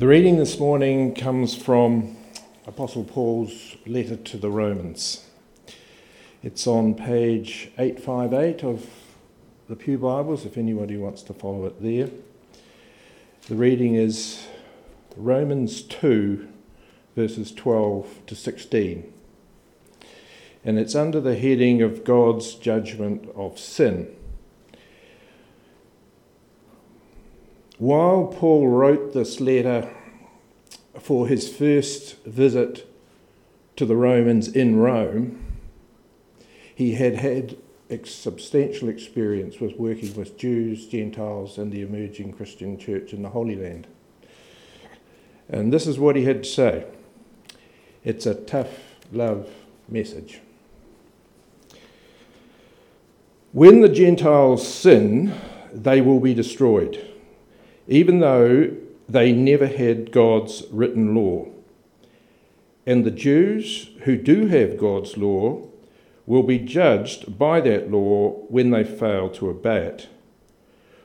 The reading this morning comes from Apostle Paul's letter to the Romans. It's on page 858 of the Pew Bibles, if anybody wants to follow it there. The reading is Romans 2, verses 12 to 16. And it's under the heading of God's judgment of sin. While Paul wrote this letter for his first visit to the Romans in Rome, he had had substantial experience with working with Jews, Gentiles, and the emerging Christian church in the Holy Land. And this is what he had to say it's a tough love message. When the Gentiles sin, they will be destroyed even though they never had God's written law. And the Jews who do have God's law will be judged by that law when they fail to obey it.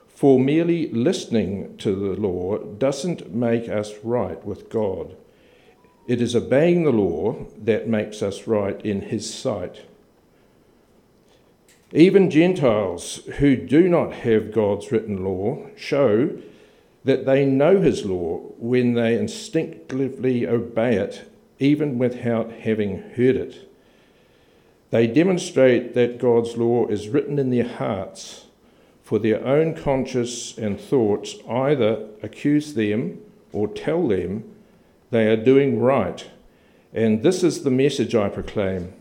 For merely listening to the law doesn't make us right with God. It is obeying the law that makes us right in His sight. Even Gentiles who do not have God's written law show that they know his law when they instinctively obey it, even without having heard it. They demonstrate that God's law is written in their hearts, for their own conscience and thoughts either accuse them or tell them they are doing right. And this is the message I proclaim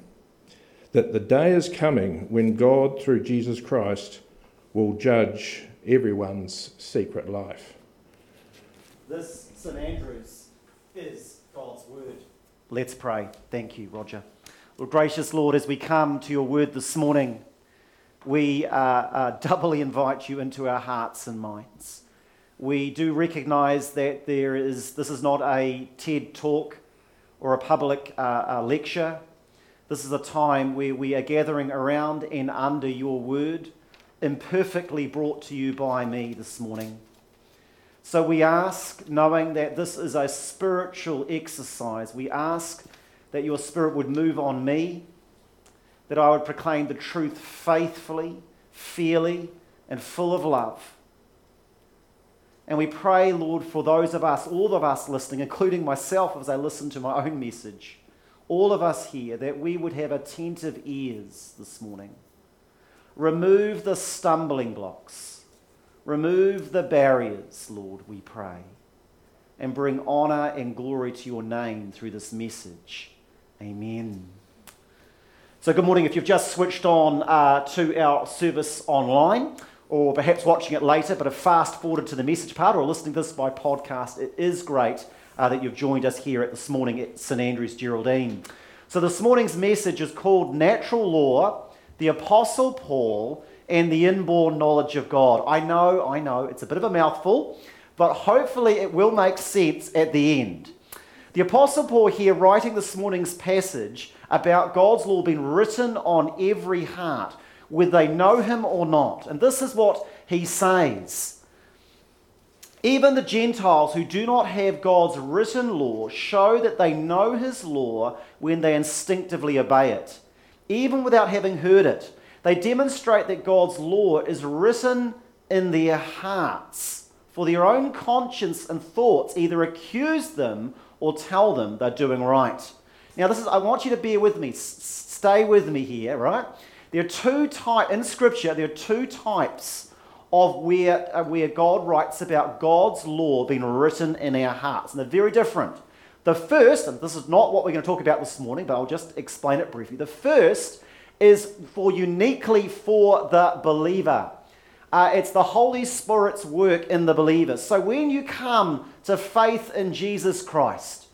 that the day is coming when God, through Jesus Christ, will judge everyone's secret life. This St Andrews is God's word. Let's pray. Thank you, Roger. Lord, gracious Lord, as we come to your word this morning, we uh, uh, doubly invite you into our hearts and minds. We do recognize that there is, this is not a TED talk or a public uh, lecture. This is a time where we are gathering around and under your word, imperfectly brought to you by me this morning. So we ask, knowing that this is a spiritual exercise, we ask that your Spirit would move on me, that I would proclaim the truth faithfully, fairly, and full of love. And we pray, Lord, for those of us, all of us listening, including myself as I listen to my own message, all of us here, that we would have attentive ears this morning. Remove the stumbling blocks Remove the barriers, Lord, we pray, and bring honour and glory to your name through this message. Amen. So, good morning. If you've just switched on uh, to our service online, or perhaps watching it later, but have fast forwarded to the message part, or listening to this by podcast, it is great uh, that you've joined us here at this morning at St Andrews Geraldine. So, this morning's message is called Natural Law, the Apostle Paul and the inborn knowledge of God. I know, I know, it's a bit of a mouthful, but hopefully it will make sense at the end. The Apostle Paul here, writing this morning's passage about God's law being written on every heart, whether they know him or not. And this is what he says. Even the Gentiles who do not have God's written law show that they know his law when they instinctively obey it, even without having heard it. They demonstrate that God's law is written in their hearts, for their own conscience and thoughts either accuse them or tell them they're doing right. Now, this is, I want you to bear with me. S- stay with me here, right? There are two types, in Scripture, there are two types of where, uh, where God writes about God's law being written in our hearts, and they're very different. The first, and this is not what we're going to talk about this morning, but I'll just explain it briefly. The first is for uniquely for the believer. Uh, it's the Holy Spirit's work in the believer. So when you come to faith in Jesus Christ,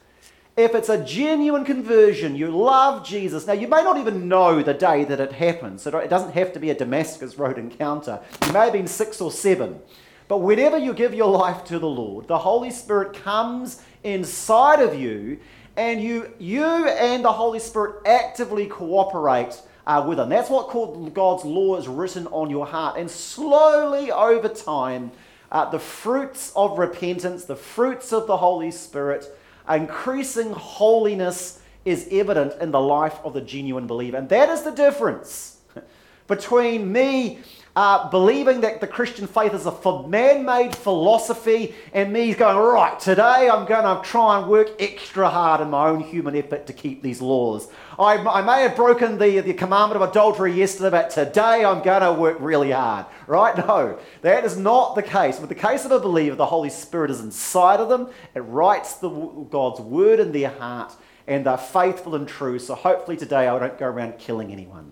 if it's a genuine conversion, you love Jesus. Now, you may not even know the day that it happens. it doesn't have to be a Damascus Road encounter. You may have been six or seven. But whenever you give your life to the Lord, the Holy Spirit comes inside of you, and you, you and the Holy Spirit actively cooperate uh, with them. That's what called God's law is written on your heart. And slowly over time, uh, the fruits of repentance, the fruits of the Holy Spirit, increasing holiness is evident in the life of the genuine believer. And that is the difference between me uh, believing that the Christian faith is a man made philosophy, and me going, right, today I'm going to try and work extra hard in my own human effort to keep these laws. I, I may have broken the, the commandment of adultery yesterday, but today I'm going to work really hard, right? No, that is not the case. With the case of a believer, the Holy Spirit is inside of them, it writes the, God's word in their heart, and they're faithful and true. So hopefully today I don't go around killing anyone.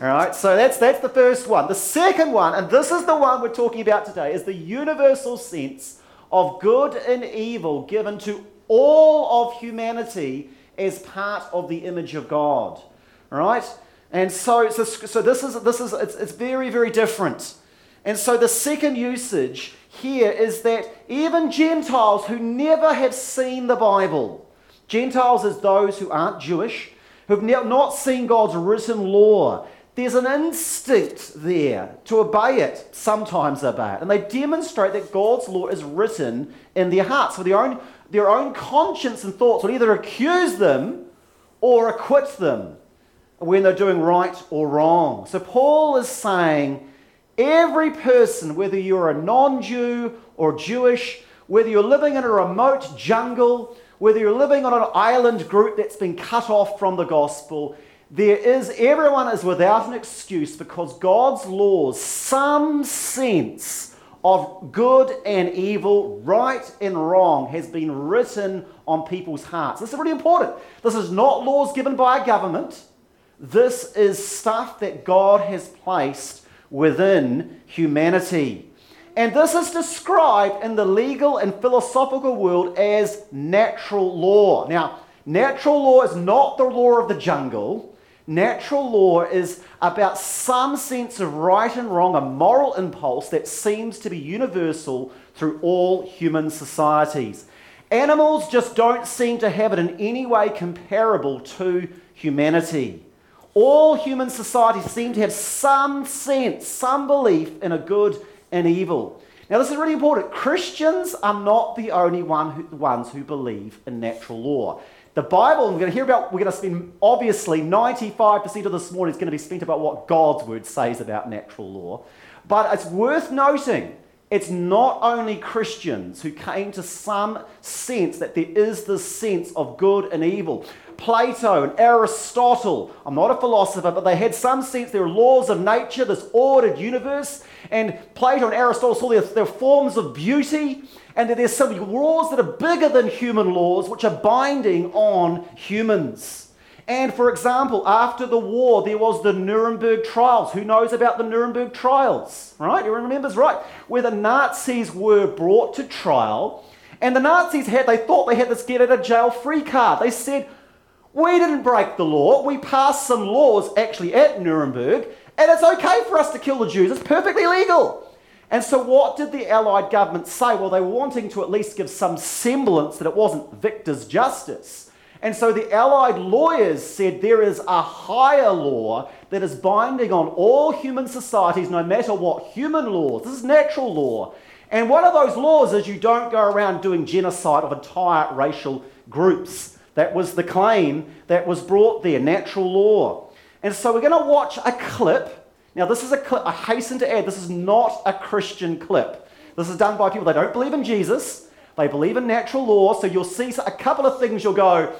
All right, so that's, that's the first one. The second one, and this is the one we're talking about today, is the universal sense of good and evil given to all of humanity as part of the image of God. All right? And so, so, so this is, this is it's, it's very, very different. And so the second usage here is that even Gentiles who never have seen the Bible, Gentiles as those who aren't Jewish, who've not seen God's written law, there's an instinct there to obey it, sometimes obey it. And they demonstrate that God's law is written in their hearts. For their own, their own conscience and thoughts will either accuse them or acquit them when they're doing right or wrong. So Paul is saying every person, whether you're a non Jew or Jewish, whether you're living in a remote jungle, whether you're living on an island group that's been cut off from the gospel, there is, everyone is without an excuse because God's laws, some sense of good and evil, right and wrong, has been written on people's hearts. This is really important. This is not laws given by a government. This is stuff that God has placed within humanity. And this is described in the legal and philosophical world as natural law. Now, natural law is not the law of the jungle. Natural law is about some sense of right and wrong, a moral impulse that seems to be universal through all human societies. Animals just don't seem to have it in any way comparable to humanity. All human societies seem to have some sense, some belief in a good and evil. Now, this is really important. Christians are not the only one who, ones who believe in natural law. The Bible, we're going to hear about, we're going to spend obviously 95% of this morning is going to be spent about what God's word says about natural law. But it's worth noting it's not only Christians who came to some sense that there is this sense of good and evil. Plato and Aristotle, I'm not a philosopher, but they had some sense there are laws of nature, this ordered universe. And Plato and Aristotle saw there, there forms of beauty and that there's some laws that are bigger than human laws which are binding on humans. And for example, after the war, there was the Nuremberg trials. Who knows about the Nuremberg trials? Right? Everyone remembers, right? Where the Nazis were brought to trial, and the Nazis had, they thought they had this get out of jail free card. They said, We didn't break the law. We passed some laws actually at Nuremberg, and it's okay for us to kill the Jews. It's perfectly legal. And so, what did the Allied government say? Well, they were wanting to at least give some semblance that it wasn't victor's justice. And so, the Allied lawyers said there is a higher law that is binding on all human societies, no matter what human laws. This is natural law. And one of those laws is you don't go around doing genocide of entire racial groups. That was the claim that was brought there, natural law. And so, we're going to watch a clip now, this is a clip, I hasten to add, this is not a Christian clip. This is done by people that don't believe in Jesus, they believe in natural law, so you'll see a couple of things you'll go,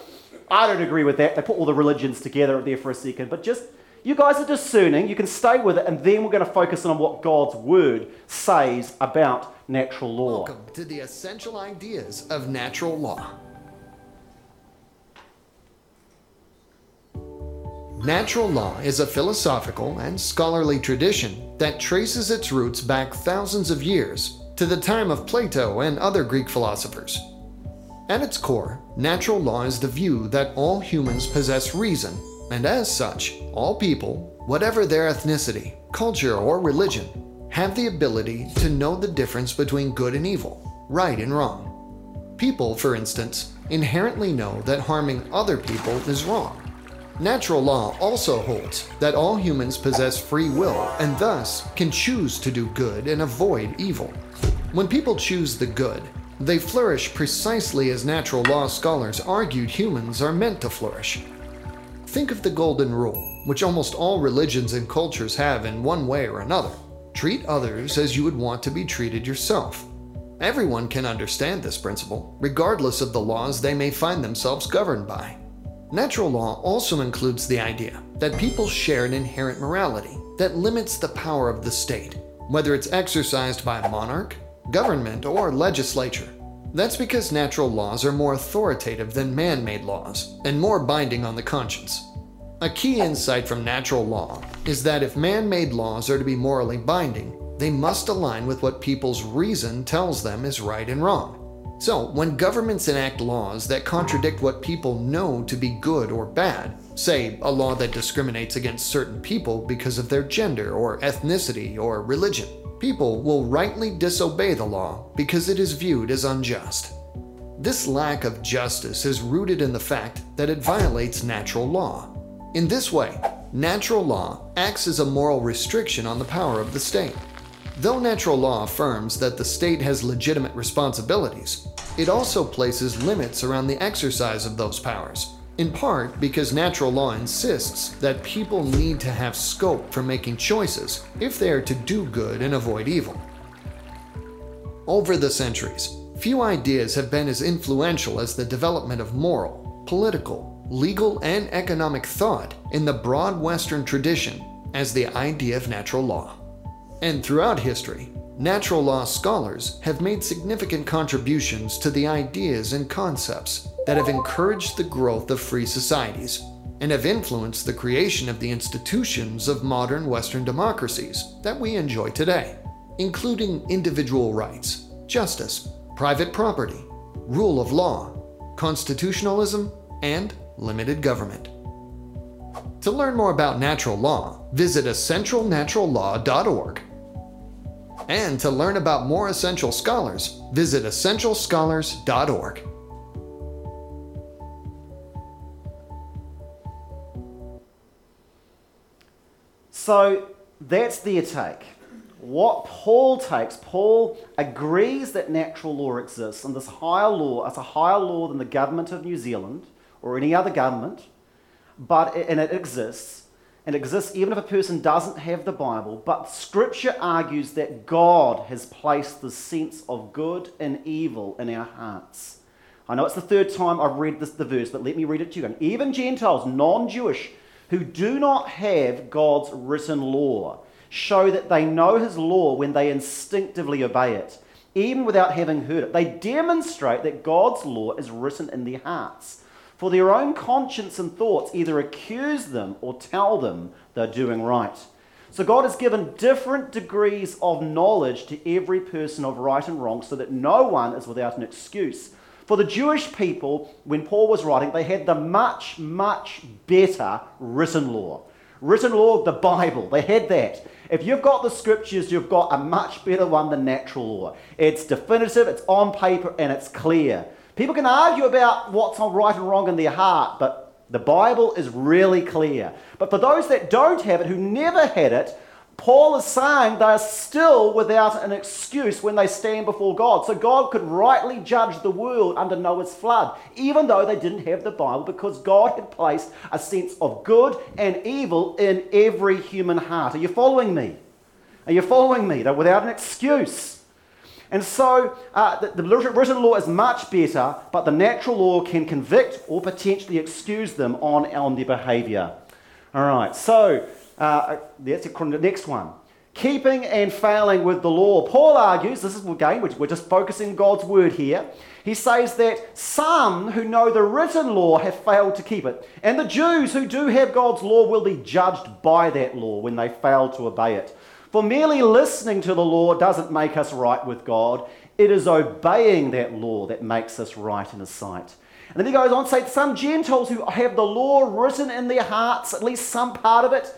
I don't agree with that. They put all the religions together there for a second, but just you guys are discerning, you can stay with it, and then we're going to focus on what God's word says about natural law. Welcome to the essential ideas of natural law. Natural law is a philosophical and scholarly tradition that traces its roots back thousands of years to the time of Plato and other Greek philosophers. At its core, natural law is the view that all humans possess reason, and as such, all people, whatever their ethnicity, culture, or religion, have the ability to know the difference between good and evil, right and wrong. People, for instance, inherently know that harming other people is wrong Natural law also holds that all humans possess free will and thus can choose to do good and avoid evil. When people choose the good, they flourish precisely as natural law scholars argued humans are meant to flourish. Think of the Golden Rule, which almost all religions and cultures have in one way or another treat others as you would want to be treated yourself. Everyone can understand this principle, regardless of the laws they may find themselves governed by. Natural law also includes the idea that people share an inherent morality that limits the power of the state, whether it's exercised by a monarch, government, or legislature. That's because natural laws are more authoritative than man made laws and more binding on the conscience. A key insight from natural law is that if man made laws are to be morally binding, they must align with what people's reason tells them is right and wrong. So, when governments enact laws that contradict what people know to be good or bad, say a law that discriminates against certain people because of their gender or ethnicity or religion, people will rightly disobey the law because it is viewed as unjust. This lack of justice is rooted in the fact that it violates natural law. In this way, natural law acts as a moral restriction on the power of the state. Though natural law affirms that the state has legitimate responsibilities, it also places limits around the exercise of those powers in part because natural law insists that people need to have scope for making choices if they are to do good and avoid evil. Over the centuries, few ideas have been as influential as the development of moral, political, legal, and economic thought in the broad Western tradition as the idea of natural law. And throughout history, natural law scholars have made significant contributions to the ideas and concepts that have encouraged the growth of free societies and have influenced the creation of the institutions of modern Western democracies that we enjoy today, including individual rights, justice, private property, rule of law, constitutionalism, and limited government. To learn more about natural law, visit essentialnaturallaw.org. And to learn about more essential scholars, visit essentialscholars.org. So that's their take. What Paul takes, Paul agrees that natural law exists, and this higher law is a higher law than the government of New Zealand or any other government, but and it exists, and exists even if a person doesn't have the Bible. But Scripture argues that God has placed the sense of good and evil in our hearts. I know it's the third time I've read this, the verse, but let me read it to you again. Even Gentiles, non-Jewish who do not have God's written law show that they know his law when they instinctively obey it, even without having heard it. They demonstrate that God's law is written in their hearts. For their own conscience and thoughts either accuse them or tell them they're doing right. So God has given different degrees of knowledge to every person of right and wrong so that no one is without an excuse. For the Jewish people, when Paul was writing, they had the much, much better written law. Written law, the Bible, they had that. If you've got the scriptures, you've got a much better one than natural law. It's definitive, it's on paper, and it's clear. People can argue about what's right and wrong in their heart, but the Bible is really clear. But for those that don't have it, who never had it, Paul is saying they are still without an excuse when they stand before God. So God could rightly judge the world under Noah's flood, even though they didn't have the Bible, because God had placed a sense of good and evil in every human heart. Are you following me? Are you following me? They're without an excuse. And so uh, the, the written law is much better, but the natural law can convict or potentially excuse them on, on their behavior. All right, so uh, that's the next one. Keeping and failing with the law. Paul argues, this is again, we're just focusing God's word here. He says that some who know the written law have failed to keep it. And the Jews who do have God's law will be judged by that law when they fail to obey it. For merely listening to the law doesn't make us right with God. It is obeying that law that makes us right in His sight. And then he goes on to say, some Gentiles who have the law written in their hearts, at least some part of it,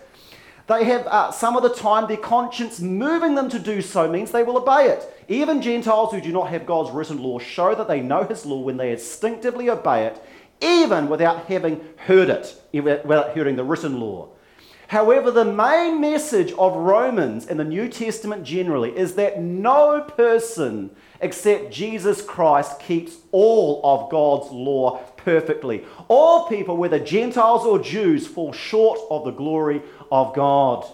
they have uh, some of the time their conscience moving them to do so means they will obey it. Even Gentiles who do not have God's written law show that they know His law when they instinctively obey it, even without having heard it, without hearing the written law. However, the main message of Romans and the New Testament generally is that no person except Jesus Christ keeps all of God's law perfectly. All people, whether Gentiles or Jews, fall short of the glory of God.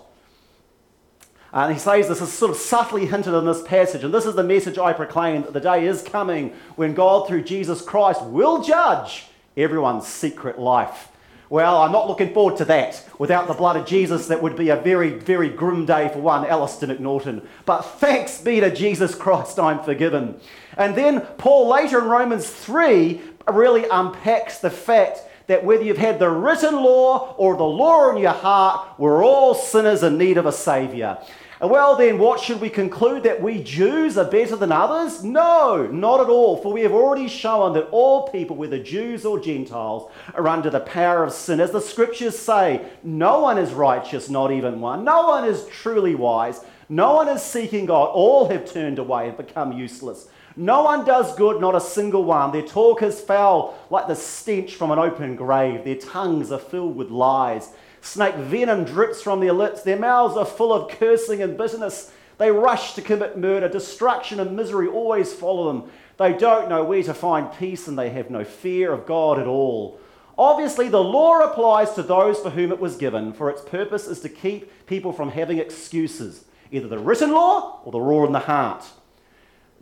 And he says this is sort of subtly hinted in this passage, and this is the message I proclaim that the day is coming when God, through Jesus Christ, will judge everyone's secret life. Well, I'm not looking forward to that. Without the blood of Jesus, that would be a very, very grim day for one Alistair McNaughton. But thanks be to Jesus Christ, I'm forgiven. And then Paul later in Romans 3 really unpacks the fact that whether you've had the written law or the law in your heart, we're all sinners in need of a Saviour. Well, then, what should we conclude? That we Jews are better than others? No, not at all, for we have already shown that all people, whether Jews or Gentiles, are under the power of sin. As the scriptures say, no one is righteous, not even one. No one is truly wise. No one is seeking God. All have turned away and become useless. No one does good, not a single one. Their talk is foul, like the stench from an open grave. Their tongues are filled with lies. Snake venom drips from their lips. Their mouths are full of cursing and bitterness. They rush to commit murder. Destruction and misery always follow them. They don't know where to find peace and they have no fear of God at all. Obviously, the law applies to those for whom it was given, for its purpose is to keep people from having excuses, either the written law or the law in the heart.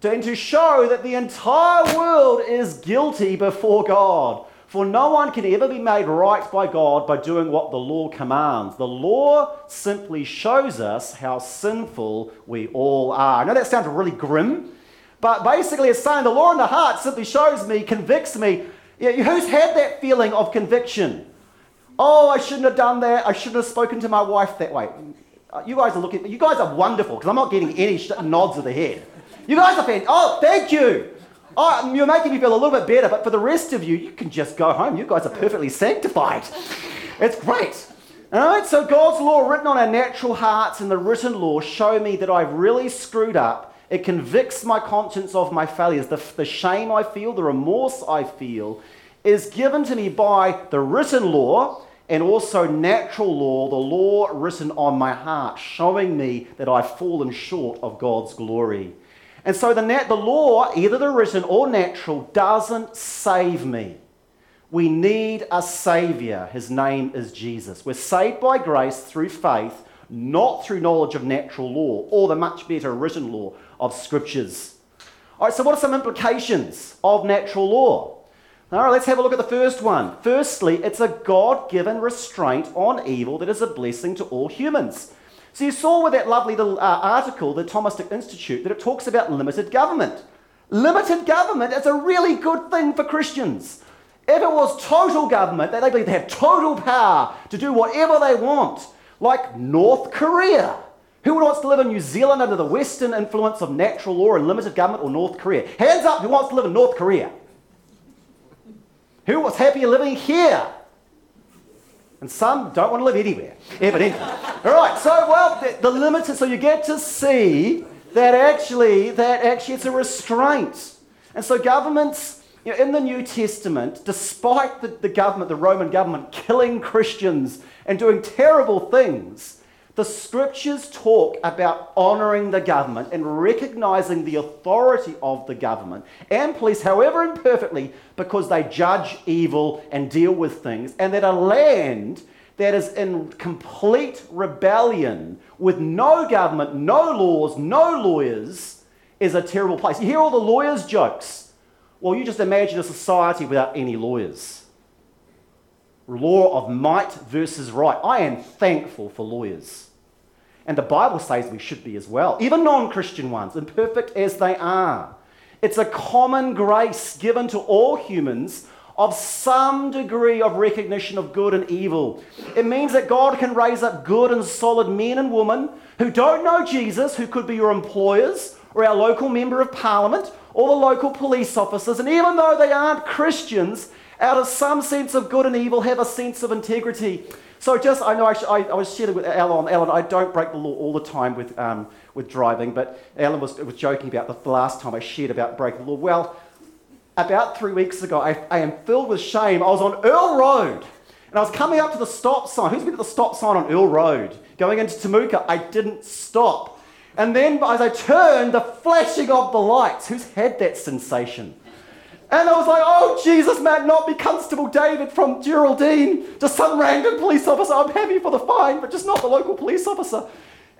And to show that the entire world is guilty before God. For no one can ever be made right by God by doing what the law commands. The law simply shows us how sinful we all are. I know that sounds really grim, but basically it's saying the law in the heart simply shows me, convicts me. Who's had that feeling of conviction? Oh, I shouldn't have done that. I shouldn't have spoken to my wife that way. You guys are looking, you guys are wonderful because I'm not getting any nods of the head. You guys are fantastic. Oh, thank you. Oh, you're making me feel a little bit better, but for the rest of you, you can just go home. You guys are perfectly sanctified. It's great. All right, so God's law written on our natural hearts and the written law show me that I've really screwed up. It convicts my conscience of my failures. The, the shame I feel, the remorse I feel, is given to me by the written law and also natural law, the law written on my heart, showing me that I've fallen short of God's glory. And so the, nat- the law, either the written or natural, doesn't save me. We need a Savior. His name is Jesus. We're saved by grace through faith, not through knowledge of natural law or the much better written law of Scriptures. All right, so what are some implications of natural law? All right, let's have a look at the first one. Firstly, it's a God given restraint on evil that is a blessing to all humans. So you saw with that lovely little uh, article, the Thomistic Institute, that it talks about limited government. Limited government is a really good thing for Christians. If it was total government, they believe they have total power to do whatever they want, like North Korea. Who wants to live in New Zealand under the Western influence of natural law and limited government or North Korea? Hands up who wants to live in North Korea. Who was happy living here? And some don't want to live anywhere, evidently. All right, so, well, the, the limited, so you get to see that actually, that actually it's a restraint. And so governments, you know, in the New Testament, despite the, the government, the Roman government, killing Christians and doing terrible things, the scriptures talk about honoring the government and recognizing the authority of the government and police, however imperfectly, because they judge evil and deal with things, and that a land that is in complete rebellion with no government, no laws, no lawyers is a terrible place. You hear all the lawyers' jokes. Well, you just imagine a society without any lawyers. Law of might versus right. I am thankful for lawyers. And the Bible says we should be as well, even non Christian ones, imperfect as they are. It's a common grace given to all humans of some degree of recognition of good and evil. It means that God can raise up good and solid men and women who don't know Jesus, who could be your employers or our local member of parliament or the local police officers. And even though they aren't Christians, out of some sense of good and evil, have a sense of integrity. So just, I know I, I, I was sharing with Alan, Alan, I don't break the law all the time with, um, with driving, but Alan was, was joking about the, the last time I shared about breaking the law. Well, about three weeks ago, I, I am filled with shame. I was on Earl Road, and I was coming up to the stop sign. Who's been at the stop sign on Earl Road? Going into Temuka. I didn't stop. And then as I turned, the flashing of the lights. Who's had that sensation? And I was like, oh, Jesus, man, not be Constable David from Geraldine, just some random police officer. I'm happy for the fine, but just not the local police officer.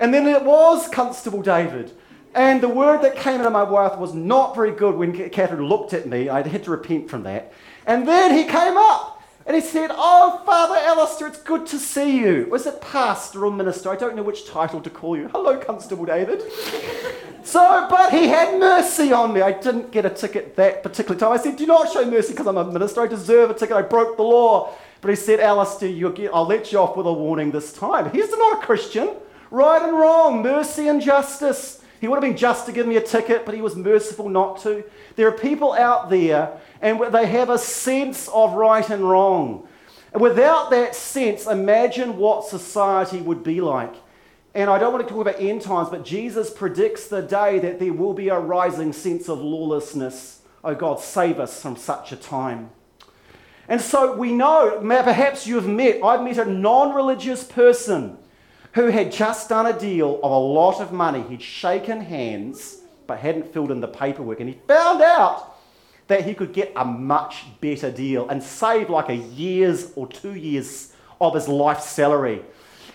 And then it was Constable David. And the word that came out of my mouth was not very good when Catherine looked at me. I had to repent from that. And then he came up and he said, Oh, Father Alistair, it's good to see you. Was it pastor or minister? I don't know which title to call you. Hello, Constable David. so, but he had mercy on me. I didn't get a ticket that particular time. I said, Do not show mercy because I'm a minister. I deserve a ticket. I broke the law. But he said, Alistair, get, I'll let you off with a warning this time. He's not a Christian. Right and wrong, mercy and justice. He would have been just to give me a ticket, but he was merciful not to. There are people out there and they have a sense of right and wrong. Without that sense, imagine what society would be like. And I don't want to talk about end times, but Jesus predicts the day that there will be a rising sense of lawlessness. Oh God, save us from such a time. And so we know, perhaps you've met, I've met a non religious person who had just done a deal of a lot of money. He'd shaken hands but hadn't filled in the paperwork. And he found out that he could get a much better deal and save like a year's or two years of his life salary.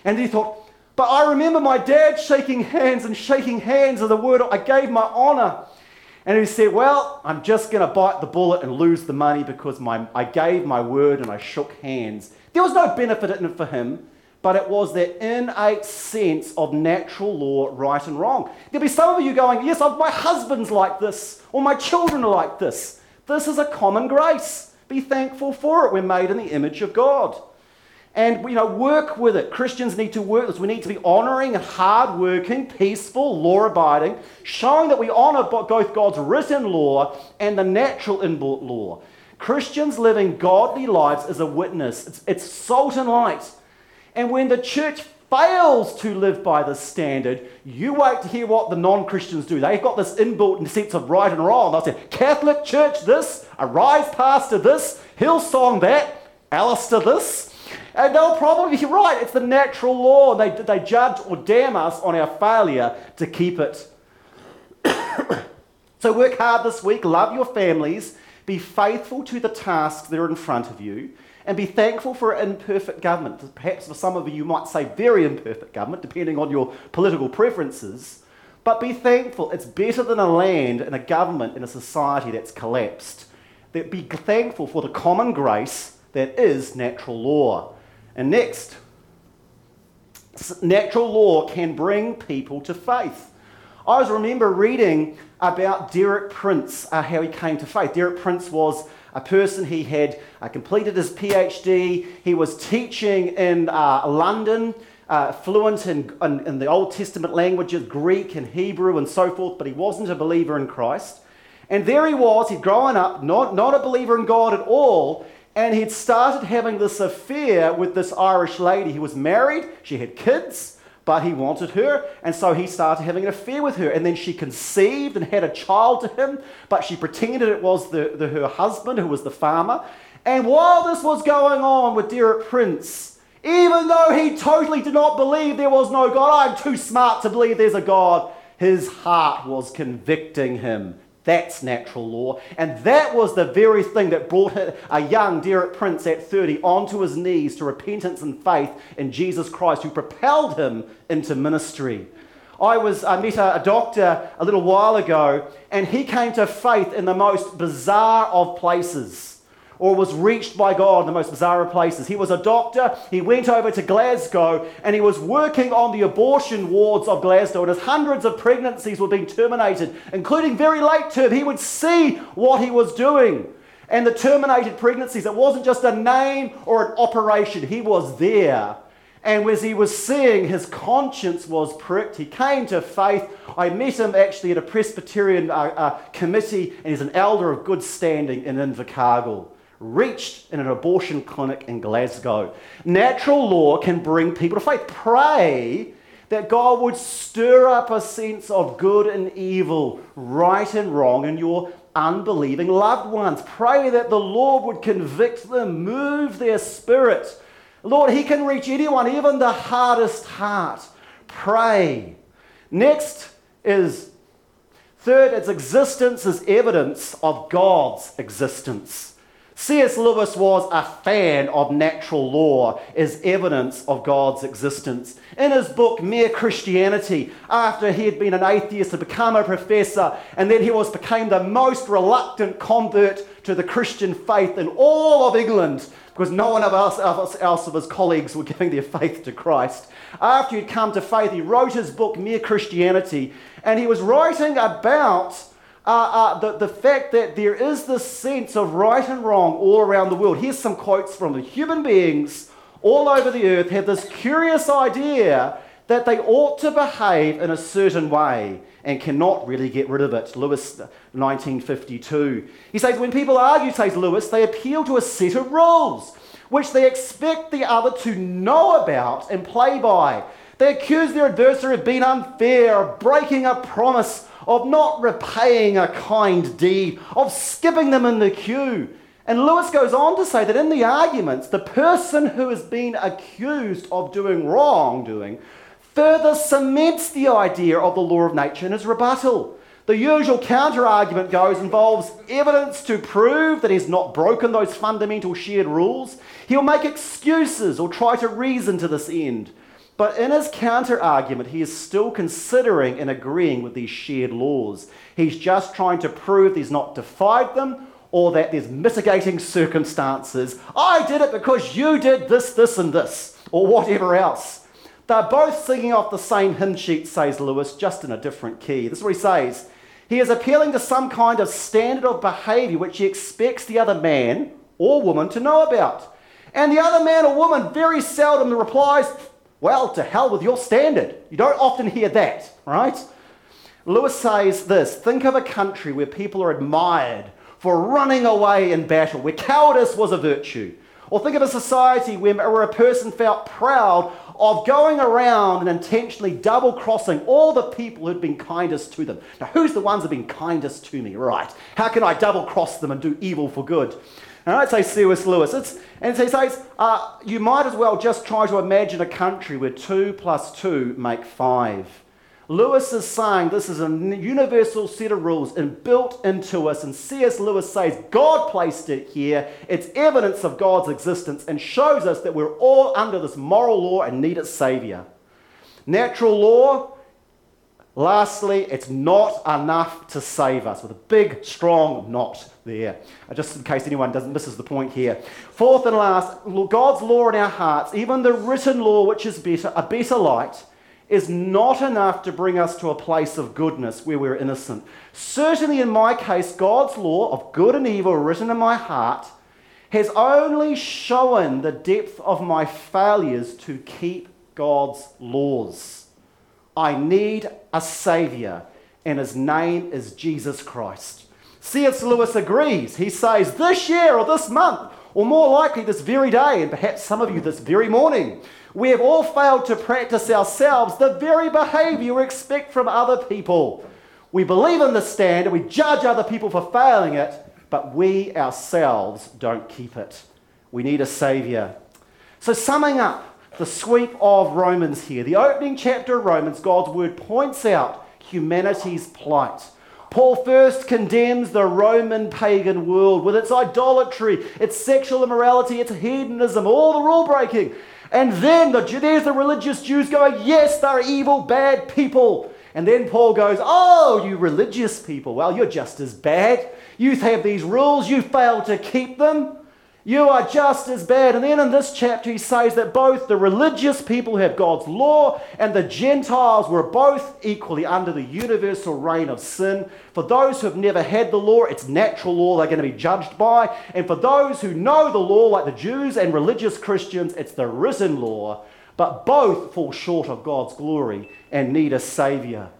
And he thought, but I remember my dad shaking hands and shaking hands of the word I gave my honor. And he said, Well, I'm just going to bite the bullet and lose the money because my, I gave my word and I shook hands. There was no benefit in it for him but it was that innate sense of natural law, right and wrong. There'll be some of you going, Yes, my husband's like this, or my children are like this. This is a common grace. Be thankful for it. We're made in the image of God. And you know, work with it. Christians need to work with this. We need to be honoring and hardworking, peaceful, law-abiding, showing that we honor both God's written law and the natural inbuilt law. Christians living godly lives is a witness. It's, it's salt and light. And when the church fails to live by this standard, you wait to hear what the non Christians do. They've got this inbuilt sense of right and wrong. They'll say, Catholic Church this, Arise Pastor this, Hillsong that, Alistair this. And they'll probably be right. It's the natural law. They, they judge or damn us on our failure to keep it. so work hard this week, love your families, be faithful to the tasks that are in front of you and be thankful for imperfect government. Perhaps for some of you, you might say very imperfect government, depending on your political preferences. But be thankful. It's better than a land and a government in a society that's collapsed. Be thankful for the common grace that is natural law. And next, natural law can bring people to faith. I was remember reading about Derek Prince, uh, how he came to faith. Derek Prince was a person, he had uh, completed his PhD, he was teaching in uh, London, uh, fluent in, in, in the Old Testament languages, Greek and Hebrew and so forth, but he wasn't a believer in Christ. And there he was, he'd grown up, not, not a believer in God at all, and he'd started having this affair with this Irish lady. He was married, she had kids, but he wanted her, and so he started having an affair with her. And then she conceived and had a child to him, but she pretended it was the, the, her husband, who was the farmer. And while this was going on with Derek Prince, even though he totally did not believe there was no God, I'm too smart to believe there's a God, his heart was convicting him that's natural law. And that was the very thing that brought a young Derek Prince at 30 onto his knees to repentance and faith in Jesus Christ, who propelled him into ministry. I was I met a, a doctor a little while ago, and he came to faith in the most bizarre of places or was reached by God in the most bizarre places. He was a doctor. He went over to Glasgow and he was working on the abortion wards of Glasgow. And as hundreds of pregnancies were being terminated, including very late term, he would see what he was doing. And the terminated pregnancies, it wasn't just a name or an operation, he was there. And as he was seeing, his conscience was pricked. He came to faith. I met him actually at a Presbyterian uh, uh, committee, and he's an elder of good standing in Invercargill reached in an abortion clinic in Glasgow. Natural law can bring people to faith. Pray that God would stir up a sense of good and evil, right and wrong in your unbelieving loved ones. Pray that the Lord would convict them, move their spirit Lord, He can reach anyone, even the hardest heart. Pray. Next is third, its existence is evidence of God's existence. C.S. Lewis was a fan of natural law as evidence of God's existence. In his book, Mere Christianity, after he had been an atheist and become a professor, and then he was became the most reluctant convert to the Christian faith in all of England, because no one else, else of his colleagues were giving their faith to Christ. After he'd come to faith, he wrote his book, Mere Christianity, and he was writing about uh, uh, the, the fact that there is this sense of right and wrong all around the world. Here's some quotes from the human beings all over the earth have this curious idea that they ought to behave in a certain way and cannot really get rid of it. Lewis, 1952. He says, When people argue, says Lewis, they appeal to a set of rules which they expect the other to know about and play by. They accuse their adversary of being unfair, of breaking a promise, of not repaying a kind deed, of skipping them in the queue. And Lewis goes on to say that in the arguments, the person who has been accused of doing wrongdoing further cements the idea of the law of nature in his rebuttal. The usual counter argument goes involves evidence to prove that he's not broken those fundamental shared rules. He'll make excuses or try to reason to this end. But in his counter argument, he is still considering and agreeing with these shared laws. He's just trying to prove he's not defied them or that there's mitigating circumstances. I did it because you did this, this, and this, or whatever else. They're both singing off the same hymn sheet, says Lewis, just in a different key. This is what he says. He is appealing to some kind of standard of behavior which he expects the other man or woman to know about. And the other man or woman very seldom replies, well, to hell with your standard. You don't often hear that, right? Lewis says this think of a country where people are admired for running away in battle, where cowardice was a virtue. Or think of a society where, where a person felt proud of going around and intentionally double crossing all the people who'd been kindest to them. Now, who's the ones who've been kindest to me? Right. How can I double cross them and do evil for good? And I'd say C.S. Lewis. It's, and he says, uh, you might as well just try to imagine a country where two plus two make five. Lewis is saying this is a universal set of rules and built into us. And C.S. Lewis says God placed it here. It's evidence of God's existence and shows us that we're all under this moral law and need a savior. Natural law Lastly, it's not enough to save us, with a big, strong not there. Uh, just in case anyone doesn't misses the point here. Fourth and last, God's law in our hearts, even the written law, which is better, a better light, is not enough to bring us to a place of goodness where we're innocent. Certainly, in my case, God's law of good and evil written in my heart has only shown the depth of my failures to keep God's laws. I need a Savior, and his name is Jesus Christ. C.S. Lewis agrees. He says, This year or this month, or more likely this very day, and perhaps some of you this very morning, we have all failed to practice ourselves the very behavior we expect from other people. We believe in the standard, we judge other people for failing it, but we ourselves don't keep it. We need a Savior. So, summing up, the sweep of Romans here. The opening chapter of Romans, God's word points out humanity's plight. Paul first condemns the Roman pagan world with its idolatry, its sexual immorality, its hedonism, all the rule breaking. And then the, there's the religious Jews going, yes, they're evil, bad people. And then Paul goes, oh, you religious people, well, you're just as bad. You have these rules, you fail to keep them. You are just as bad. And then in this chapter, he says that both the religious people who have God's law and the Gentiles were both equally under the universal reign of sin. For those who have never had the law, it's natural law they're going to be judged by. And for those who know the law, like the Jews and religious Christians, it's the risen law. But both fall short of God's glory and need a Savior.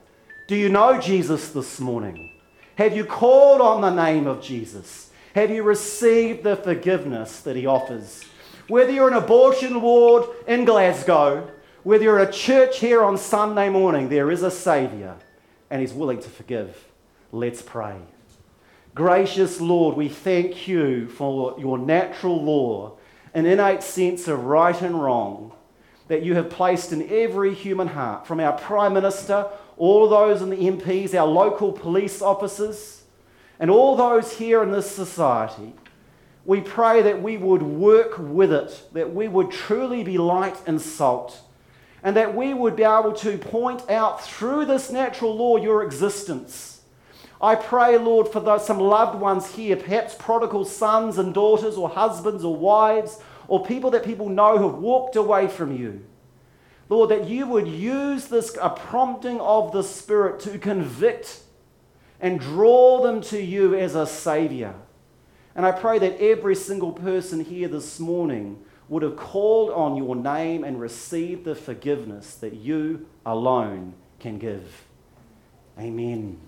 Do you know Jesus this morning? Have you called on the name of Jesus? Have you received the forgiveness that he offers? Whether you're in an abortion ward in Glasgow, whether you're a church here on Sunday morning, there is a Saviour and he's willing to forgive. Let's pray. Gracious Lord, we thank you for your natural law an innate sense of right and wrong that you have placed in every human heart, from our Prime Minister, all those in the MPs, our local police officers, and all those here in this society. We pray that we would work with it, that we would truly be light and salt, and that we would be able to point out through this natural law your existence. I pray, Lord, for those, some loved ones here, perhaps prodigal sons and daughters, or husbands or wives, or people that people know have walked away from you. Lord, that you would use this a prompting of the Spirit to convict and draw them to you as a Savior. And I pray that every single person here this morning would have called on your name and received the forgiveness that you alone can give. Amen.